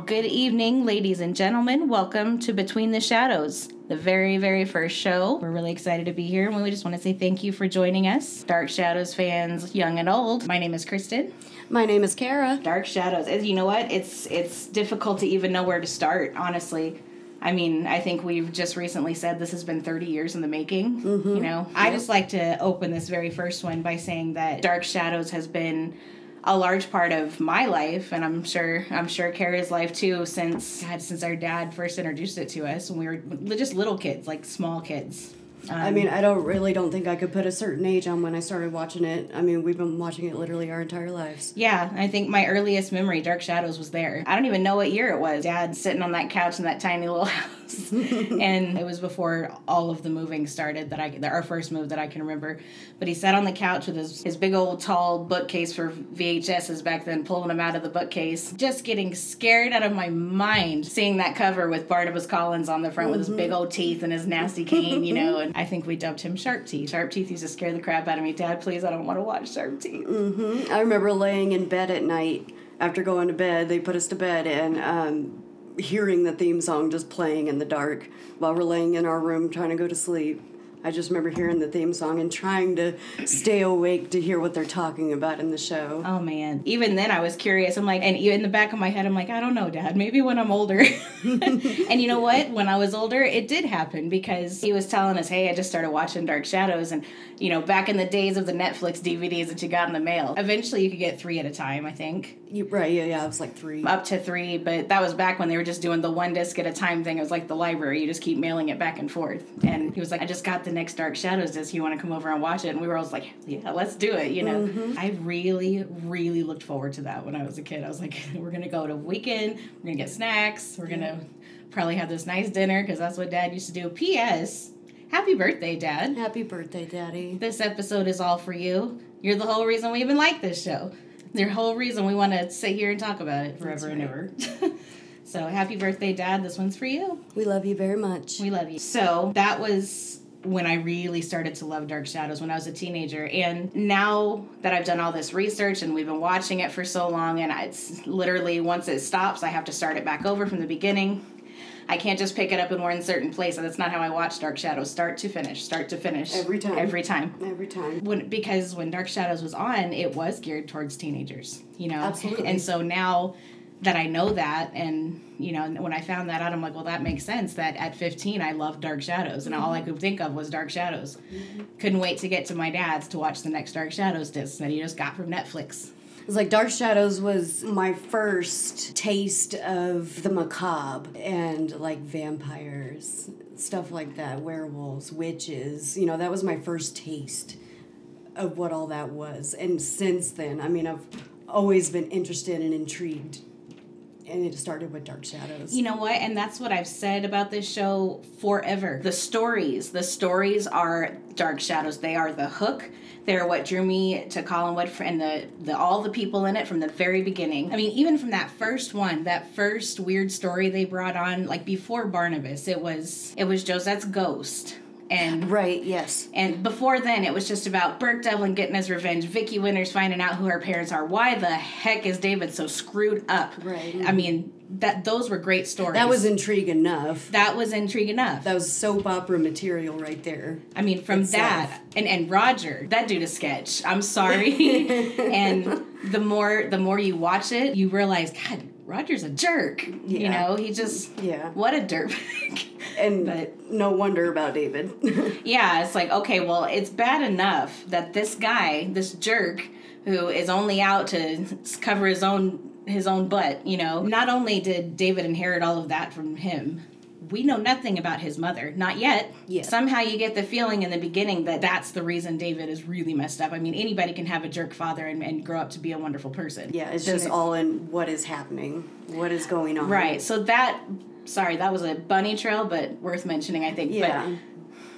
Well, good evening, ladies and gentlemen. Welcome to Between the Shadows, the very, very first show. We're really excited to be here, and we just want to say thank you for joining us, Dark Shadows fans, young and old. My name is Kristen. My name is Kara. Dark Shadows. As you know what? It's it's difficult to even know where to start, honestly. I mean, I think we've just recently said this has been 30 years in the making. You mm-hmm. know, I just like to open this very first one by saying that Dark Shadows has been a large part of my life, and I'm sure I'm sure Kara's life too. Since God, since our dad first introduced it to us when we were just little kids, like small kids. I um, mean, I don't really don't think I could put a certain age on when I started watching it. I mean, we've been watching it literally our entire lives. Yeah, I think my earliest memory, Dark Shadows, was there. I don't even know what year it was. Dad sitting on that couch in that tiny little house, and it was before all of the moving started. That I, that our first move that I can remember. But he sat on the couch with his his big old tall bookcase for VHSs back then, pulling them out of the bookcase, just getting scared out of my mind seeing that cover with Barnabas Collins on the front with his big mm-hmm. old teeth and his nasty cane, you know. I think we dubbed him Sharp Teeth. Sharp Teeth used to scare the crap out of me. Dad, please, I don't want to watch Sharp Teeth. I remember laying in bed at night after going to bed. They put us to bed and um, hearing the theme song just playing in the dark while we're laying in our room trying to go to sleep. I just remember hearing the theme song and trying to stay awake to hear what they're talking about in the show. Oh man. Even then I was curious. I'm like and in the back of my head I'm like, I don't know, Dad. Maybe when I'm older. and you know what? When I was older, it did happen because he was telling us, Hey, I just started watching Dark Shadows and you know, back in the days of the Netflix DVDs that you got in the mail. Eventually you could get three at a time, I think. You, right? Yeah, yeah. It was like three. Up to three, but that was back when they were just doing the one disc at a time thing. It was like the library. You just keep mailing it back and forth. And he was like, I just got the next Dark Shadows disc. You want to come over and watch it? And we were all like, Yeah, let's do it, you know. Mm-hmm. I really, really looked forward to that when I was a kid. I was like, we're gonna go to weekend, we're gonna get snacks, we're gonna probably have this nice dinner, because that's what dad used to do. P.S. Happy birthday, Dad. Happy birthday, Daddy. This episode is all for you. You're the whole reason we even like this show. The whole reason we want to sit here and talk about it forever and ever. so happy birthday, Dad. This one's for you. We love you very much. We love you. So that was when I really started to love Dark Shadows when I was a teenager. And now that I've done all this research and we've been watching it for so long, and it's literally once it stops, I have to start it back over from the beginning. I can't just pick it up in one certain place. And that's not how I watch Dark Shadows, start to finish, start to finish. Every time. Every time. Every time. When, because when Dark Shadows was on, it was geared towards teenagers, you know? Absolutely. And so now that I know that, and, you know, when I found that out, I'm like, well, that makes sense that at 15, I loved Dark Shadows, and all I mm-hmm. could think of was Dark Shadows. Mm-hmm. Couldn't wait to get to my dad's to watch the next Dark Shadows disc that he just got from Netflix. It's like Dark Shadows was my first taste of the macabre and like vampires, stuff like that, werewolves, witches. You know, that was my first taste of what all that was. And since then, I mean, I've always been interested and intrigued. And it started with Dark Shadows. You know what? And that's what I've said about this show forever. The stories, the stories are Dark Shadows. They are the hook. They're what drew me to Collinwood and the, the all the people in it from the very beginning. I mean, even from that first one, that first weird story they brought on, like before Barnabas, it was it was Josette's ghost. And Right, yes. and before then, it was just about Burke Devlin getting his revenge, Vicky Winters finding out who her parents are. Why the heck is David so screwed up? Right. I mean, that those were great stories. That was intrigue enough. that was intrigue enough. That was soap opera material right there. I mean, from itself. that and and Roger, that dude is sketch. I'm sorry. and the more the more you watch it, you realize, God, Roger's a jerk. You know, he just Yeah. what a dirtbag. And But- no wonder about David. yeah, it's like okay, well, it's bad enough that this guy, this jerk, who is only out to cover his own his own butt. You know, not only did David inherit all of that from him. We know nothing about his mother, not yet. Somehow you get the feeling in the beginning that that's the reason David is really messed up. I mean, anybody can have a jerk father and, and grow up to be a wonderful person. yeah, it's just all in what is happening, what is going on. Right. So that, sorry, that was a bunny trail, but worth mentioning, I think. Yeah. But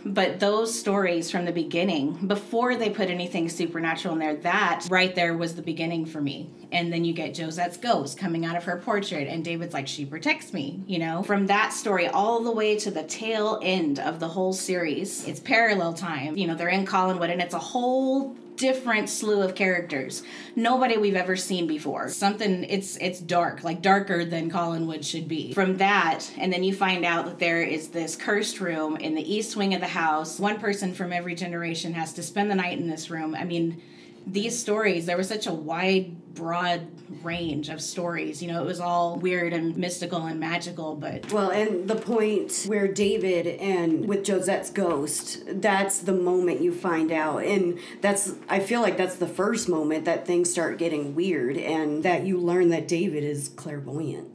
But those stories from the beginning, before they put anything supernatural in there, that right there was the beginning for me. And then you get Josette's ghost coming out of her portrait, and David's like, she protects me, you know? From that story all the way to the tail end of the whole series, it's parallel time. You know, they're in Collinwood, and it's a whole different slew of characters. Nobody we've ever seen before. Something it's it's dark, like darker than Collinwood should be. From that, and then you find out that there is this cursed room in the east wing of the house. One person from every generation has to spend the night in this room. I mean, these stories, there was such a wide, broad range of stories. You know, it was all weird and mystical and magical, but Well, and the point where David and with Josette's ghost, that's the moment you find out. And that's, I feel like that's the first moment that things start getting weird and that you learn that David is clairvoyant.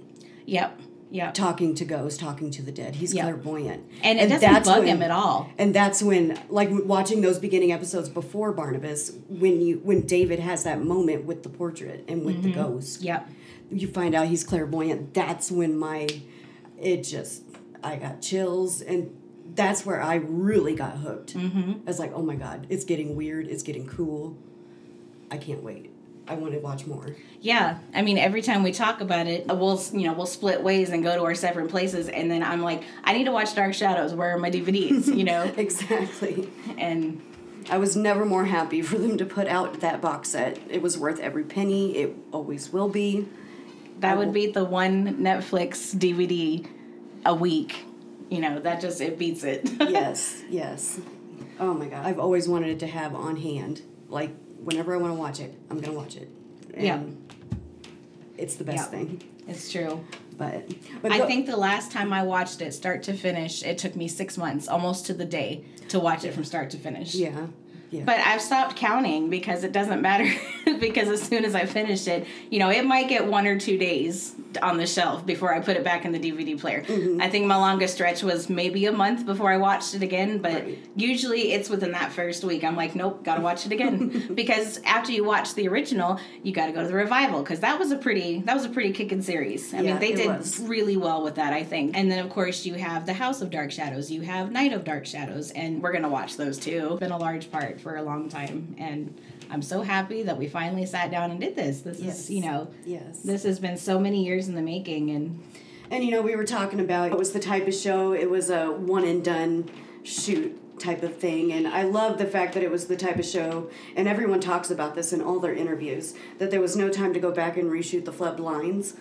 yep, yep. Talking to ghosts, talking to the dead. He's Yep. clairvoyant. And it doesn't bug him at all. And that's when, like watching those beginning episodes before Barnabas, when you when David has that moment with the portrait and with the ghost, Yep. you find out he's clairvoyant. That's when my, it just, I got chills, and that's where I really got hooked. Mm-hmm. I was like, oh my god, it's getting weird. It's getting cool. I can't wait. I want to watch more. Yeah, I mean, every time we talk about it, uh, we'll you know we'll split ways and go to our separate places, and then I'm like, I need to watch Dark Shadows. Where are my DVDs? You know, Exactly. and I was never more happy for them to put out that box set. It was worth every penny. It always will be. that would be the one Netflix DVD a week. You know, that just it beats it. Yes, yes. Oh my god, I've always wanted it to have on hand. Like whenever I want to watch it, I'm gonna watch it. And Yeah. It's the best Yeah. thing. it's true. But, but I go- think the last time I watched it, start to finish, it took me six months, almost to the day, to watch it from start to finish. yeah, yeah. But I've stopped counting because it doesn't matter. because as soon as I finish it, you know, it might get one or two days on the shelf before I put it back in the DVD player. Mm-hmm. I think my longest stretch was maybe a month before I watched it again, but Right. usually it's within that first week. I'm like, nope, gotta watch it again. because after you watch the original, you gotta go to the revival because that was a pretty that was a pretty kicking series. I Yeah, mean, they did was. really well with that, I think. And then of course you have the House of Dark Shadows, you have Night of Dark Shadows, and we're gonna watch those too. Been a large part for a long time, and I'm so happy that we finally sat down and did this. This Yes. is, you know, yes. this has been so many years in the making, and And you know, we were talking about it was the type of show, it was a one and done shoot type of thing. And I love the fact that it was the type of show, and everyone talks about this in all their interviews, that there was no time to go back and reshoot the flubbed lines.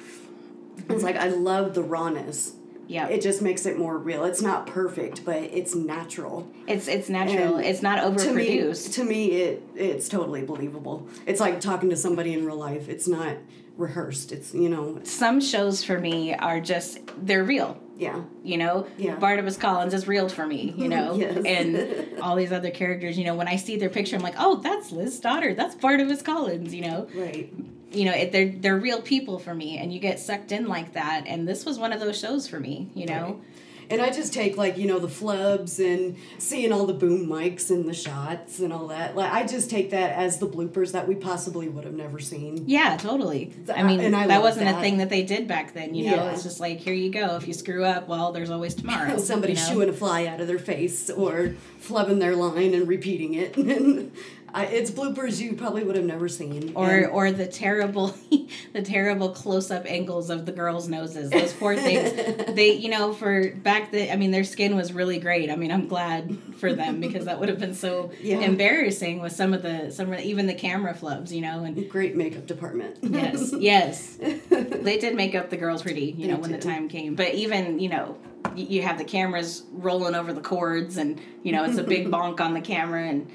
It's like, I love the rawness. Yeah, It just makes it more real. It's not perfect, but it's natural. it's it's natural. And it's not To me, overproduced. to me, it it's totally believable. It's like talking to somebody in real life. It's not rehearsed. It's you know, Some shows for me are just they're real. yeah. you know Yeah. barnabas collins is real for me you know Yes. and all these other characters you know when i see their picture i'm like oh that's liz stoddard that's barnabas collins you know Right. You know it, they're they're real people for me and you get sucked in like that and this was one of those shows for me you know And I just take like you know the flubs and seeing all the boom mics and the shots and all that. Like I just take that as the bloopers that we possibly would have never seen. yeah totally i mean and I that wasn't a thing that they did back then you know Yeah. it's just like here you go if you screw up well there's always tomorrow Somebody you know? shooing a fly out of their face or flubbing their line and repeating it. I, it's bloopers you probably would have never seen. or And- or the terrible the terrible close up angles of the girls' noses. Those poor things. they you know for back the I mean their skin was really great. I mean I'm glad for them because that would have been so Yeah. embarrassing with some of the some of the, even the camera flubs, you know, and great makeup department. yes, yes. They did make up the girls pretty, you know, They when the time came. But even, you know, y- you have the cameras rolling over the cords and, you know, it's a big bonk on the camera and.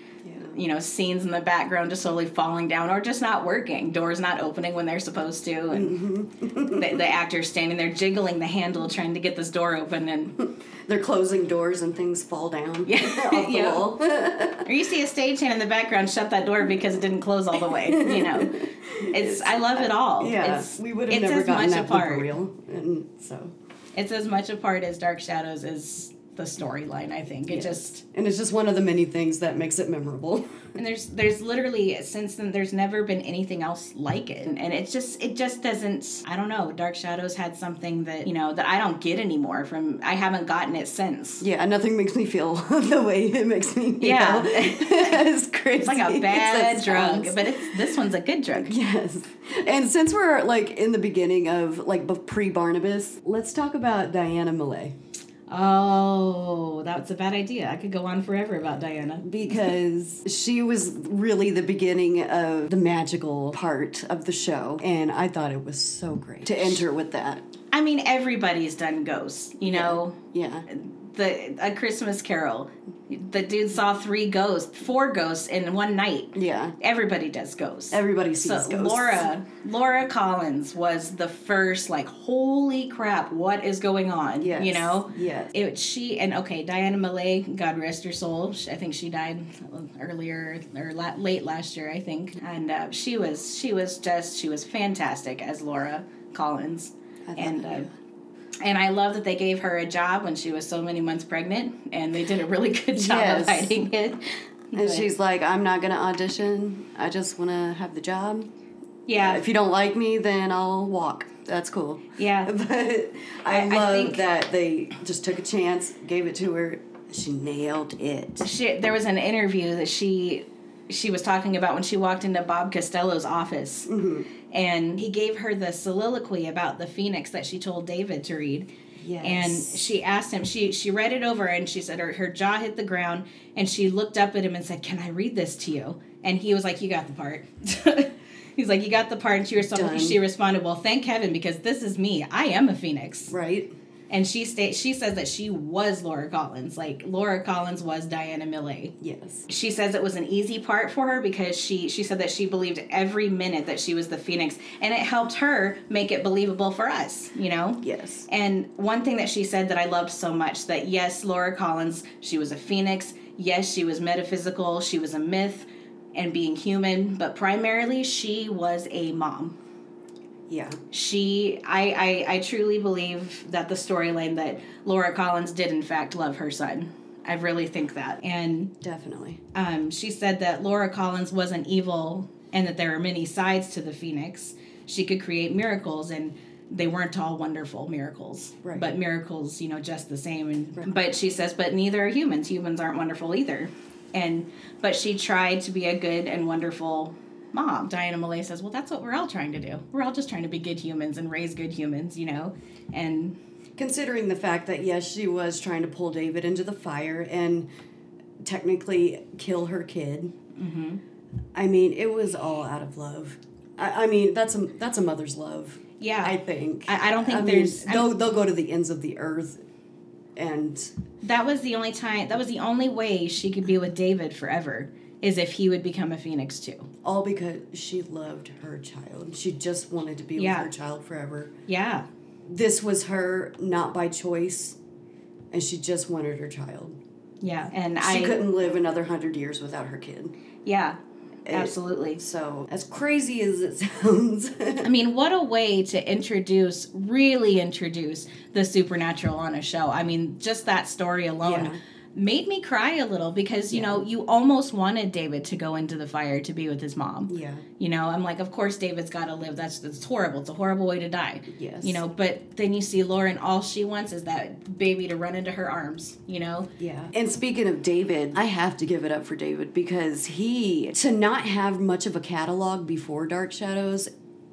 You know, scenes in the background just slowly falling down or just not working. Doors not opening when they're supposed to, and Mm-hmm. the, the actors standing there jiggling the handle trying to get this door open. And They're closing doors and things fall down Yeah. the Yeah. or you see a stagehand in the background shut that door because it didn't close all the way. You know, it's I love it all. Yeah, it's, we would have it's never as gotten much that a part. reel, and so It's as much a part as Dark Shadows as the storyline. I think it Yes. just and it's just one of the many things that makes it memorable. and there's there's literally since then there's never been anything else like it and, and it's just it just doesn't i don't know dark shadows had something that you know that i don't get anymore from i haven't gotten it since Yeah, nothing makes me feel the way it makes me feel. Yeah. it's crazy. it's like a bad that drug sounds. but it's this one's a good drug Yes. And since we're like in the beginning of like pre Barnabas, let's talk about Diana Millay. Oh, that's a bad idea. I could go on forever about Diana. because she was really the beginning of the magical part of the show and i thought it was so great to enter with that I mean, everybody's done ghosts, you know. yeah The a Christmas Carol, the dude saw three ghosts, four ghosts in one night. yeah Everybody does ghosts. everybody sees so ghosts Laura, Laura Collins was the first like, holy crap, what is going on? Yeah, You know. Yes. It she and okay, Diana Millay, God rest her soul. I think she died earlier or la- late last year, I think. And uh, she was she was just she was fantastic as Laura Collins. love and uh, yeah. And I love that they gave her a job when she was so many months pregnant, and they did a really good job Yes. of hiding it. and But, she's like i'm not gonna audition. I just want to have the job. Yeah, if you don't like me then i'll walk. That's cool. Yeah. but i, I- I love think- that they just took a chance gave it to her. She nailed it. She there was an interview that she she was talking about when she walked into Bob Costello's office mm-hmm. And he gave her the soliloquy about the phoenix that she told David to read Yes. and she asked him she she read it over and she said her, her jaw hit the ground and she looked up at him and said can I read this to you and he was like you got the part He's like, you got the part, and she responded. She responded, "Well, thank heaven because this is me. I am a phoenix." right And she sta- she says that she was Laura Collins. Like Laura Collins was Diana Millay. Yes. She says it was an easy part for her because she she said that she believed every minute that she was the phoenix and it helped her make it believable for us you know? Yes. And one thing that she said that i loved so much that yes laura collins she was a phoenix. Yes she was metaphysical. She was a myth and being human but primarily she was a mom yeah she I, I i truly believe that the storyline that laura collins did in fact love her son i really think that and definitely um, she said that Laura Collins wasn't evil and that there are many sides to the Phoenix. She could create miracles and they weren't all wonderful miracles, Right. but miracles, you know, just the same. And but she says, but neither are humans. Humans aren't wonderful either. And but she tried to be a good and wonderful mom. Diana Millay says, well, that's what we're all trying to do. We're all just trying to be good humans and raise good humans, you know. And considering the fact that yes she was trying to pull david into the fire and technically kill her kid mm-hmm. i mean it was all out of love i, I mean that's a that's a mother's love yeah, i think I- I don't think mean, there's- they'll, they'll go to the ends of the earth and That was the only time. That was the only way she could be with David forever. Is if he would become a phoenix too. all because she loved her child she just wanted to be Yeah. with her child forever Yeah, this was her not by choice and she just wanted her child yeah, and she I couldn't live another hundred years without her kid yeah, It- absolutely. So, as crazy as it sounds, I mean, what a way to introduce, really introduce the supernatural on a show. I mean, just that story alone Yeah. Made me cry a little because, you know, you almost wanted David to go into the fire to be with his mom. yeah, You know, I'm like, of course David's got to live. That's that's horrible. It's a horrible way to die. Yes. You know, but then you see Lauren. All she wants is that baby to run into her arms. You know. yeah. And speaking of David, I have to give it up for David because he, to not have much of a catalog before Dark Shadows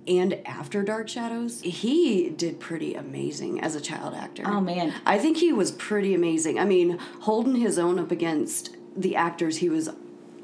and after Dark Shadows, he did pretty amazing as a child actor. Oh man. I think he was pretty amazing. I mean, holding his own up against the actors he was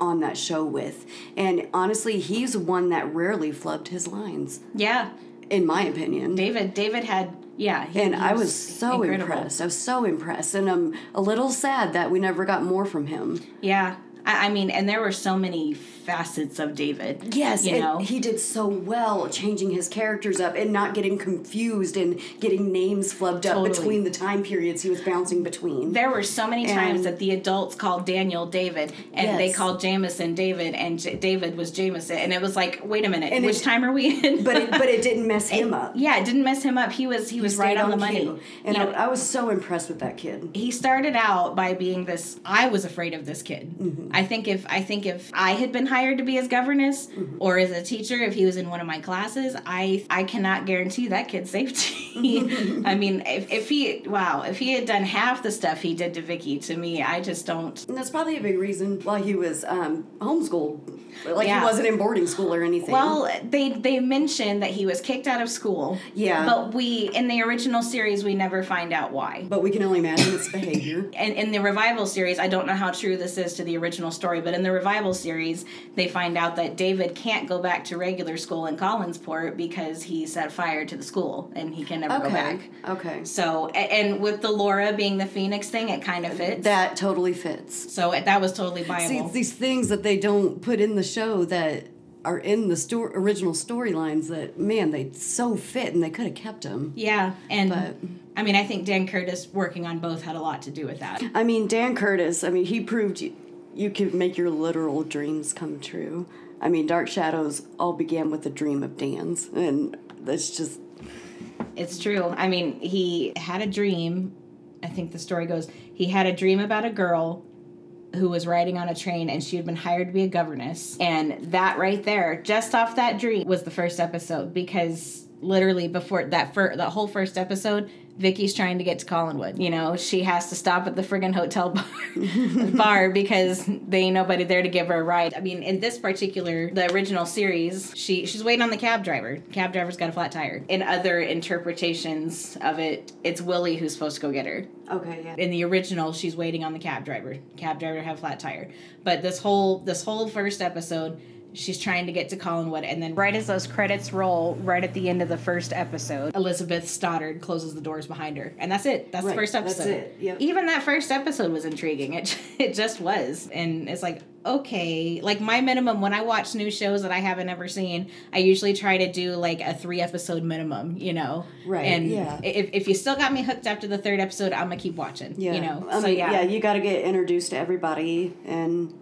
on that show with. And honestly, he's one that rarely flubbed his lines, Yeah. in my opinion. David. David had. Yeah. he- and he I was so incredible. impressed. I was so impressed. And I'm a little sad that we never got more from him. Yeah. I, I mean, and there were so many facets of David. Yes, You know. he did so well changing his characters up and not getting confused and getting names flubbed up between the time periods he was bouncing between. there were so many times that the adults called Daniel David, and they called Jameson David, and J- David was Jameson, and it was like, wait a minute, And which it- time are we in? but it, but it didn't mess him up. yeah, it didn't mess him up. He was he was right Stayed on the money. cue. And You know, I, I was so impressed with that kid. he started out by being this i was afraid of this kid Mm-hmm. i think if i think if i had been hired to be his governess Mm-hmm. or as a teacher if he was in one of my classes i i cannot guarantee that kid's safety i mean if, if he wow if he had done half the stuff he did to vicky to me i just don't And that's probably a big reason why he was um, homeschooled. Like Yeah. he wasn't in boarding school or anything. Well, they they mentioned that he was kicked out of school. Yeah. But we in the original series we never find out why. but we can only imagine its behavior. And in the revival series, I don't know how true this is to the original story, but in the revival series, they find out that David can't go back to regular school in Collinsport because he set fire to the school and he can never go back. Okay. So, and with the Laura being the Phoenix thing, it kind of fits. That totally fits. so that was totally See, viable. it's these things that they don't put in the show that are in the sto- original storylines that man they so fit and they could have kept them. yeah, and But- I mean, I think Dan Curtis working on both had a lot to do with that. I mean, Dan Curtis. I mean, he proved you, you could make your literal dreams come true. I mean, Dark Shadows all began with a dream of Dan's, and that's just It's true. I mean, he had a dream. I think the story goes he had a dream about a girl who was riding on a train and she had been hired to be a governess. And that right there, just off that dream, was the first episode because literally before that fir- the whole first episode Vicky's trying to get to Collinwood. You know, she has to stop at the friggin' hotel bar, bar because they ain't nobody there to give her a ride. I mean, in this particular, the original series, she she's waiting on the cab driver. Cab driver's got a flat tire. In other interpretations of it, it's Willie who's supposed to go get her okay. Yeah. in the original she's waiting on the cab driver cab driver have flat tire but this whole this whole first episode she's trying to get to collinwood and then right as those credits roll right at the end of the first episode elizabeth stoddard closes the doors behind her. And that's it. That's Right, the first that's episode. it, yep. even that first episode was intriguing. It, it just was. And it's like okay. Like my minimum when i watch new shows that i haven't ever seen i usually try to do like a three episode minimum you know? Right, and yeah. if, if you still got me hooked after the third episode i'm gonna keep watching Yeah. you know? I so yeah. yeah, you got to get introduced to everybody and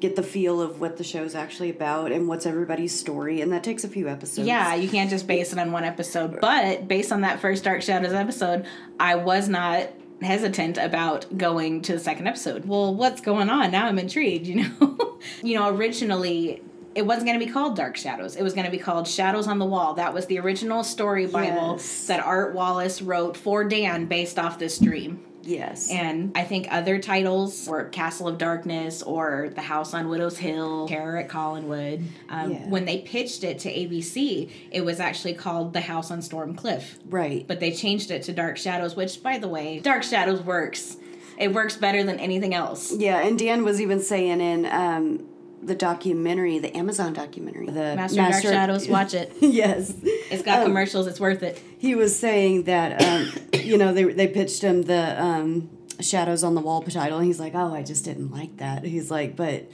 get the feel of what the show's actually about and what's everybody's story, and that takes a few episodes. Yeah, you can't just base it on one episode. But based on that first Dark Shadows episode, I was not hesitant about going to the second episode. Well, what's going on? Now I'm intrigued, you know. you know, originally it wasn't going to be called Dark Shadows. It was going to be called Shadows on the Wall. That was the original story Bible Yes. that Art Wallace wrote for Dan based off this dream. Yes. And I think other titles were Castle of Darkness or The House on Widow's Hill, Terror at Collinwood. Um, Yeah. When they pitched it to ABC, it was actually called The House on Storm Cliff. right. But they changed it to Dark Shadows, which, by the way, Dark Shadows works. It works better than anything else. Yeah, and Dan was even saying in um, the documentary, the Amazon documentary, the Master, of Dark Shadows, watch it. yes, It's got Um, commercials, it's worth it. he was saying that um, you know they they pitched him the um, Shadows on the Wall title, and he's like, oh, I just didn't like that. He's like, but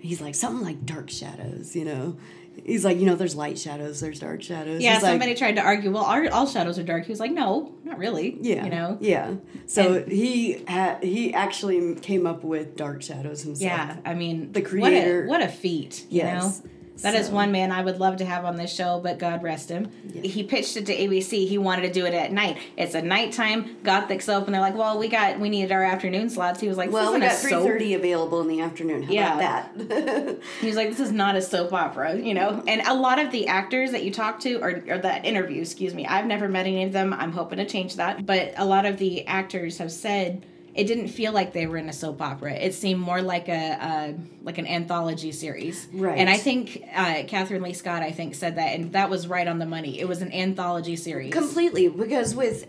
he's like something like Dark Shadows, you know. He's like, you know, there's light shadows, there's dark shadows. Yeah, He's like, somebody tried to argue, well, our, all shadows are dark. He was like, no, not really. Yeah. You know? Yeah. So he had he actually came up with Dark Shadows himself. Yeah, I mean, The what a- creator- What a, feat, you Yes. know. That is So- one man I would love to have on this show, but God rest him. He pitched it to ABC. He wanted to do it at night. It's a nighttime gothic soap, and they're like, "Well, we got we needed our afternoon slots." He was like, Well, "This we got three soap." thirty available in the afternoon. How Yeah. about that? He was like, "This is not a soap opera," you know. And a lot of the actors that you talk to, or or that interview, excuse me, I've never met any of them. I'm hoping to change that. But a lot of the actors have said it didn't feel like they were in a soap opera. It seemed more like a uh, like an anthology series. Right. And I think uh, Kathryn Leigh Scott, I think, said that, and that was right on the money. It was an anthology series. Completely, because with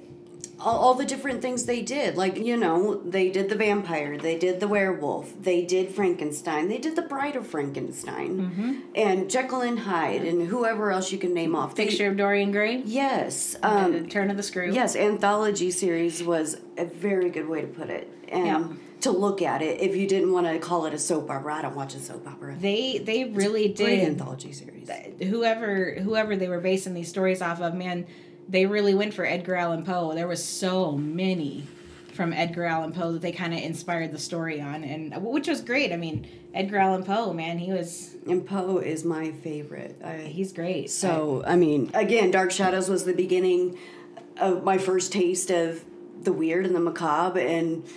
all, all the different things they did, like you know, they did the vampire, they did the werewolf, they did Frankenstein, they did the Bride of Frankenstein, Mm-hmm. and Jekyll and Hyde, and whoever else you can name off. They- Picture of Dorian Gray. yes, um, Turn of the Screw. yes, anthology series was a very good way to put it, and Yeah. to look at it. If you didn't want to call it a soap opera, I don't watch a soap opera. They they really Great did. anthology series. whoever whoever they were basing these stories off of, man, they really went for Edgar Allan Poe. There was so many from Edgar Allan Poe that they kind of inspired the story on, and which was great. I mean, Edgar Allan Poe, man, he was And Poe is my favorite. I, he's great. So, I mean, again, Dark Shadows was the beginning of my first taste of the weird and the macabre and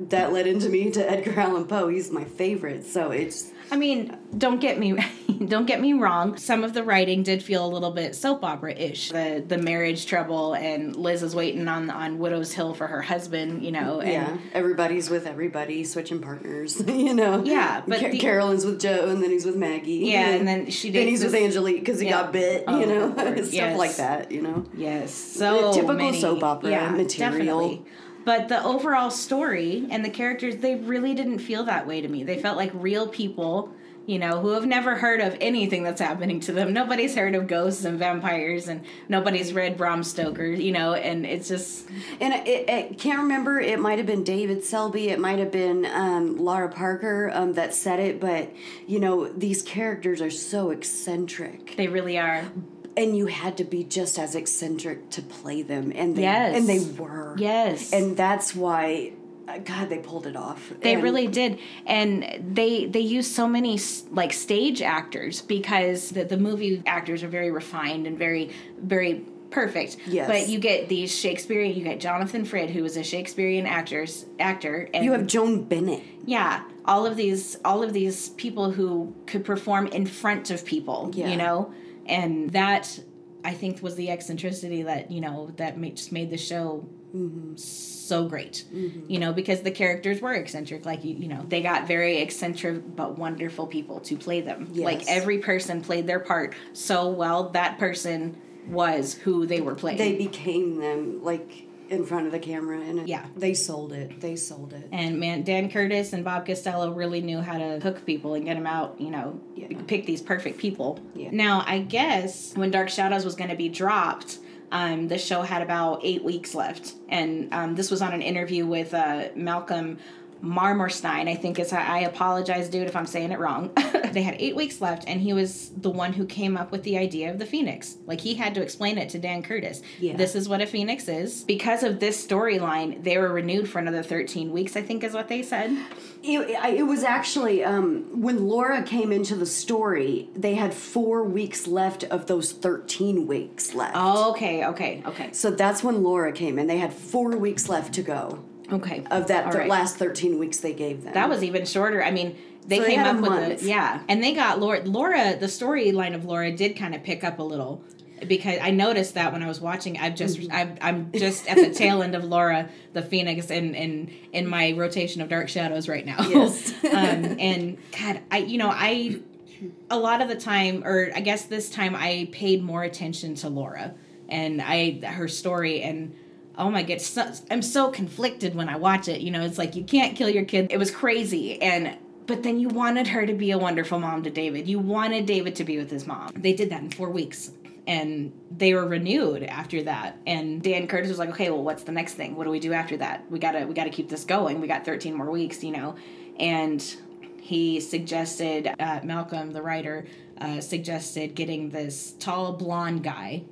that led into me to Edgar Allan Poe. He's my favorite. So it's I mean, don't get me don't get me wrong. Some of the writing did feel a little bit soap opera ish. The the marriage trouble and Liz is waiting on on Widow's Hill for her husband. You know. And yeah, everybody's with everybody, switching partners. You know. Yeah, but Car- the- Carolyn's with Joe, and then he's with Maggie. Yeah, and then she then he's with Angelique because he Yeah. got bit. Oh, you know, stuff yes. like that. You know. Yes, so Typical many- soap opera yeah, material. Definitely. But the overall story and the characters, they really didn't feel that way to me. They felt like real people, you know, who have never heard of anything that's happening to them. Nobody's heard of ghosts and vampires, and nobody's read Bram Stoker, you know, and it's just And I, can't remember. It might have been David Selby. It might have been um, Lara Parker um, that said it. But you know, these characters are so eccentric, they really are. And you had to be just as eccentric to play them. And they, Yes. and they were. Yes. And that's why, uh, God, they pulled it off. They And- really did, and they they used so many like stage actors because the the movie actors are very refined and very very perfect. Yes. But you get these Shakespearean. You get Jonathan Frid, who was a Shakespearean actors actor, and You have Joan Bennett. yeah, all of these all of these people who could perform in front of people. Yeah. You know, and that I think was the eccentricity that you know that ma- just made the show mm-hmm. so great. Mm-hmm. You know because the characters were eccentric like you, you know they got very eccentric but wonderful people to play them. Yes. like every person played their part so well that person was who they were playing. They became them like in front of the camera, and Yeah. they sold it. They sold it. and man dan curtis and bob costello really knew how to hook people and get them out you know Yeah. pick these perfect people Yeah. now i guess when dark shadows was going to be dropped um, the show had about eight weeks left and um, this was on an interview with uh, malcolm Marmorstein, I think is how I apologize, dude, if I'm saying it wrong. they had eight weeks left, and he was the one who came up with the idea of the Phoenix. Like he had to explain it to Dan Curtis. Yeah. This is what a Phoenix is. Because of this storyline, they were renewed for another 13 weeks, I think is what they said. It, it was actually um, when Laura came into the story, they had four weeks left of those 13 weeks left. Oh, okay, okay, okay, So that's when Laura came in. They had four weeks left to go okay. of that th- right. last 13 weeks they gave them. That was even shorter. I mean, they So came had up a with month. it. Yeah. And they got Laura, Laura, the storyline of Laura did kind of pick up a little because I noticed that when I was watching, I've just, Mm-hmm. I've, I'm just at the tail end of Laura, the Phoenix, in, in, in my rotation of Dark Shadows right now. Yes. um, and God, I, you know, I, a lot of the time, or I guess this time, I paid more attention to Laura and I, her story and, oh my god so, i'm so conflicted when i watch it you know it's like you can't kill your kid. It was crazy and but then you wanted her to be a wonderful mom to david. You wanted david to be with his mom. They did that in four weeks and they were renewed after that. And dan curtis was like okay well what's the next thing? What do we do after that? We gotta we gotta keep this going. We got 13 more weeks you know. And he suggested uh, malcolm the writer uh, suggested getting this tall blonde guy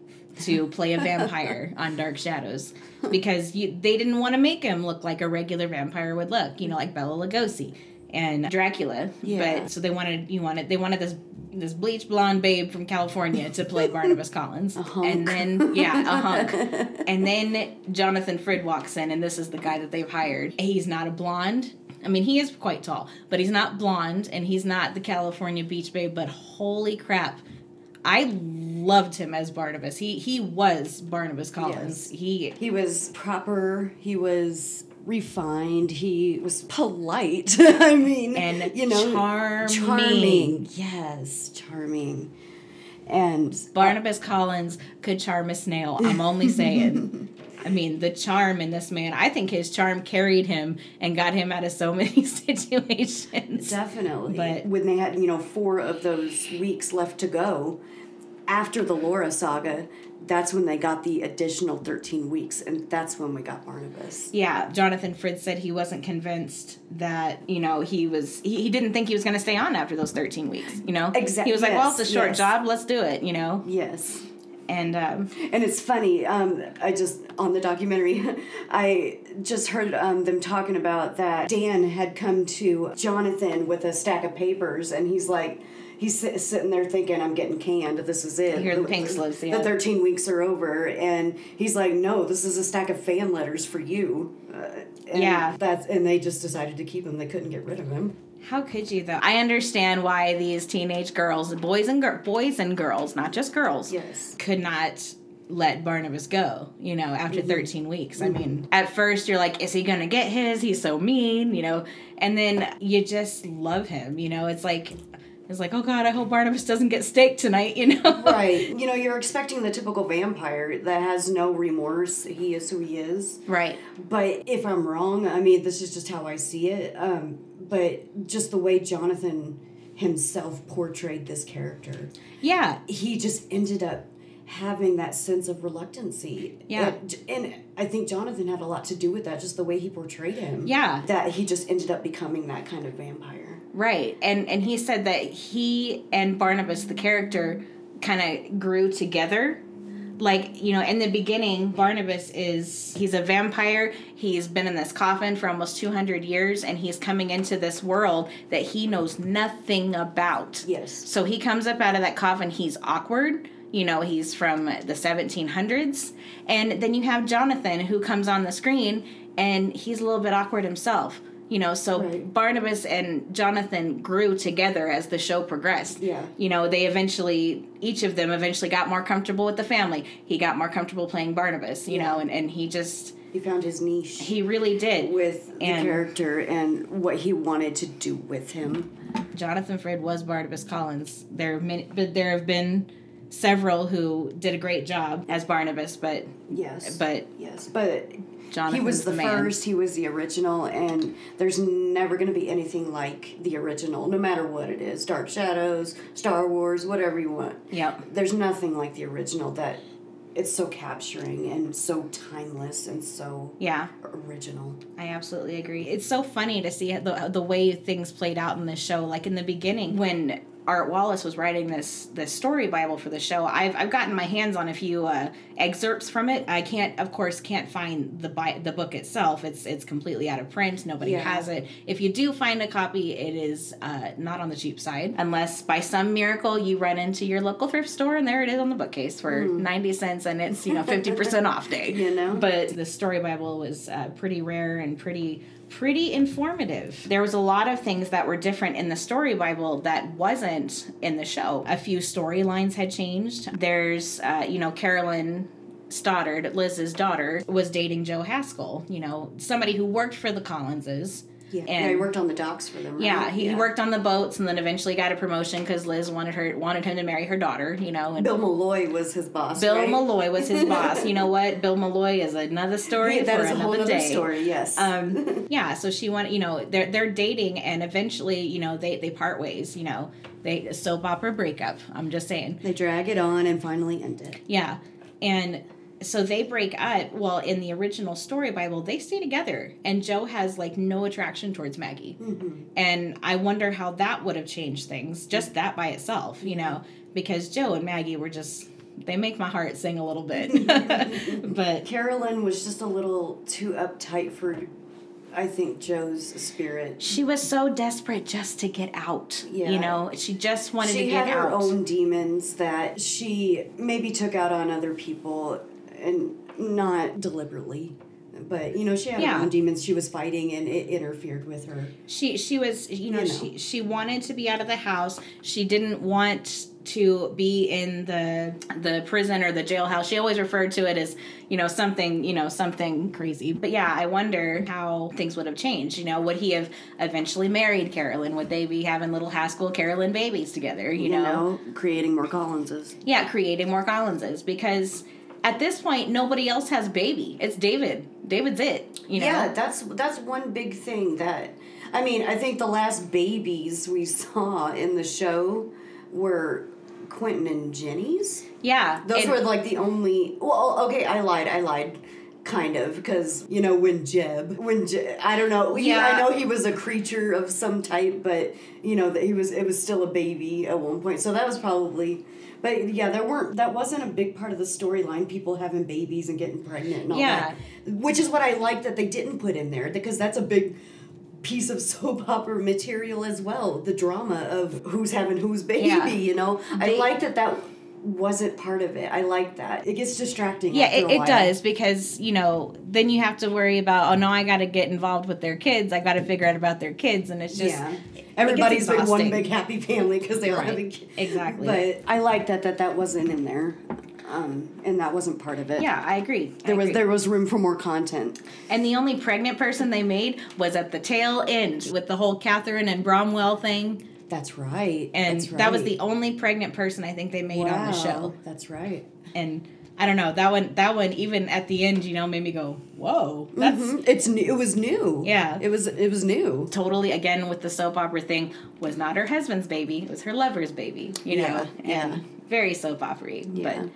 to play a vampire on Dark Shadows because you, they didn't want to make him look like a regular vampire would look, you know, like Bela Lugosi and Dracula. Yeah. But so they wanted you wanted they wanted this this bleach blonde babe from California to play Barnabas Collins. And then yeah, a hunk. and then Jonathan Frid walks in and this is the guy that they've hired. He's not a blonde. I mean, he is quite tall, but he's not blonde and he's not the California beach babe, but holy crap. I loved him as Barnabas. He he was Barnabas Collins. He He was proper. He was refined. He was polite. I mean, And you know, charming. Charming. Yes, charming. And uh, Barnabas Collins could charm a snail. I'm only saying. I mean, the charm in this man. I think his charm carried him and got him out of so many situations. Definitely. But- when they had, you know, four of those weeks left to go after the Laura saga, that's when they got the additional 13 weeks. And that's when we got Barnabas. Yeah, Jonathan Fritz said he wasn't convinced that, you know, he was, he, he didn't think he was going to stay on after those 13 weeks, you know? exactly He was like, well, it's a short yes. job, let's do it, you know? Yes. And, um, And it's funny. Um, I just on the documentary, I just heard um, them talking about that Dan had come to Jonathan with a stack of papers, and he's like, he's sit, sitting there thinking, "I'm getting canned. This is it." Hear the pink slips. The 13 weeks are over, and he's like, "No, this is a stack of fan letters for you." Uh, and Yeah. That's and they just decided to keep him. They couldn't get rid of him. How could you though? I understand why these teenage girls, boys and gir- boys and girls, not just girls, Yes. could not let Barnabas go, you know, after 13 weeks. I mean, at first you're like, is he going to get his? He's so mean, you know, and then you just love him, you know, it's like, it's like, oh God, I hope Barnabas doesn't get staked tonight, you know? Right. You know, you're expecting the typical vampire that has no remorse. He is who he is. Right. But if I'm wrong, I mean, this is just how I see it. Um, but just the way Jonathan himself portrayed this character, Yeah. he just ended up having that sense of reluctancy. Yeah. And, and I think Jonathan had a lot to do with that, just the way he portrayed him. Yeah. That he just ended up becoming that kind of vampire. Right. And and he said that he and Barnabas the character kind of grew together. Like, you know, in the beginning, Barnabas is he's a vampire. He's been in this coffin for almost 200 years and he's coming into this world that he knows nothing about. Yes. So he comes up out of that coffin, he's awkward. You know, he's from the 1700s. And then you have Jonathan who comes on the screen and he's a little bit awkward himself. You know, so Right. Barnabas and Jonathan grew together as the show progressed. Yeah. You know, they eventually, each of them eventually got more comfortable with the family. He got more comfortable playing Barnabas, you Yeah. know, and, and he just, He found his niche. he really did. with the character and what he wanted to do with him. Jonathan Frid was Barnabas Collins. There have many, but there have been several who did a great job as Barnabas, but Yes. but yes, but Jonathan's he was the, the first, he was the original, and there's never going to be anything like the original, no matter what it is. Dark Shadows, Star Wars, whatever you want. Yep. There's nothing like the original that it's so capturing and so timeless and so Yeah, original. I absolutely agree. It's so funny to see the the way things played out in this show. Like in the beginning, when Art Wallace was writing this this story bible for the show, I've I've gotten my hands on a few uh, excerpts from it. I can't, of course, can't find the bi- the book itself. It's it's completely out of print. Nobody Yeah. has it. If you do find a copy, it is uh, not on the cheap side, unless by some miracle you run into your local thrift store and there it is on the bookcase for ninety cents, and it's you know fifty percent off day. You know? But the story Bible was uh, pretty rare and pretty pretty informative. There was a lot of things that were different in the story Bible that wasn't in the show. A few storylines had changed. There's uh, you know Carolyn Stoddard, Liz's daughter, was dating Joe Haskell. You know somebody who worked for the Collinses. Yeah, And- yeah he worked on the docks for them. Right? Yeah, he, he worked on the boats and then eventually got a promotion because Liz wanted her wanted him to marry her daughter. You know, and Bill Malloy was his boss. Bill right? Malloy was his boss. You know what? Bill Malloy is another story Yeah, that for is another other day. story. Yes. Um, yeah, so she wanted, you know, they're they're dating, and eventually, you know, they they part ways. You know, they soap opera breakup. I'm just saying. they drag it on and finally end it. Yeah, and so they break up. Well, in the original story Bible, they stay together, and Joe has like no attraction towards Maggie, mm-hmm. and I wonder how that would have changed things. Just that by itself, you know, because Joe and Maggie were just. They make my heart sing a little bit, but Carolyn was just a little too uptight for, I think, Joe's spirit. she was so desperate just to get out. Yeah. You know, she just wanted She to get out. She had her own demons that she maybe took out on other people and not deliberately. But you know, she had Yeah. her own demons she was fighting and it interfered with her. she she was you know, You know. she she wanted to be out of the house. She didn't want to be in the the prison or the jailhouse. She always referred to it as, you know, something, you know, something crazy. But yeah, I wonder how things would have changed. You know, would he have eventually married Carolyn? Would they be having little Haskell Carolyn babies together, you, You, know? know? creating more Collinses. Yeah, creating more Collinses because at this point nobody else has baby. It's David. David's it, you know. Yeah, that's that's one big thing that I mean, I think the last babies we saw in the show were Quentin and Jenny's. Yeah. Those were like the only. Well, okay, I lied. I lied. Kind of, because you know when Jeb, when Je- I don't know, he, Yeah. I know he was a creature of some type, but you know that he was it was still a baby at one point, so that was probably. But yeah, there weren't. That wasn't a big part of the storyline. People having babies and getting pregnant and all Yeah. that, which is what I like that they didn't put in there because that's a big piece of soap opera material as well. The drama of who's having whose baby, Yeah. you know. I They- like that that wasn't part of it. I like that. It gets distracting. Yeah, it, it does because, you know, then you have to worry about, oh no, I got to get involved with their kids. I got to figure out about their kids. And it's just, yeah. Everybody's been one big happy family because they all Right. have a kid. Exactly. But I like that that that wasn't in there, um, and that wasn't part of it. Yeah, I agree. I There was agree. there was room for more content. And the only pregnant person they made was at the tail end with the whole Catherine and Bramwell thing. That's right. And That's right. that was the only pregnant person I think they made on the show. That's right. And I don't know that one. That one even at the end, you know, made me go, "Whoa, that's Mhm. It's new. It was new. Yeah. It was it was new. totally again with the soap opera thing. Was not her husband's baby. It was her lover's baby. You know, Yeah, and yeah. very soap opera. Yeah. But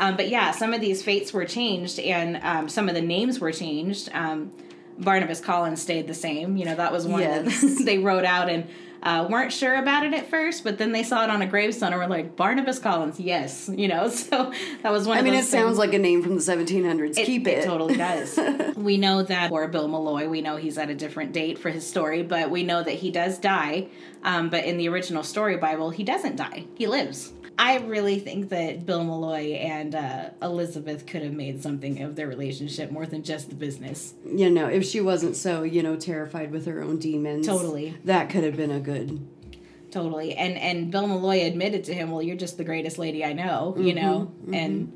um, but yeah, some of these fates were changed, and um, some of the names were changed. Um, Barnabas Collins stayed the same. You know, that was one Yes. that they wrote out and uh, weren't sure about it at first, but then they saw it on a gravestone and were like, Barnabas Collins, yes. You know, so that was one I mean, it those sounds like a name from the 1700s. Keep it. It totally does. we know that for Bill Malloy, we know he's at a different date for his story, but we know that he does die. Um, but in the original story Bible, he doesn't die. He lives. I really think that Bill Malloy and uh, Elizabeth could have made something of their relationship more than just the business. You know, if she wasn't so, you know, terrified with her own demons. Totally. That could have been a good. Totally. And and Bill Malloy admitted to him, "Well, you're just the greatest lady I know," you know. And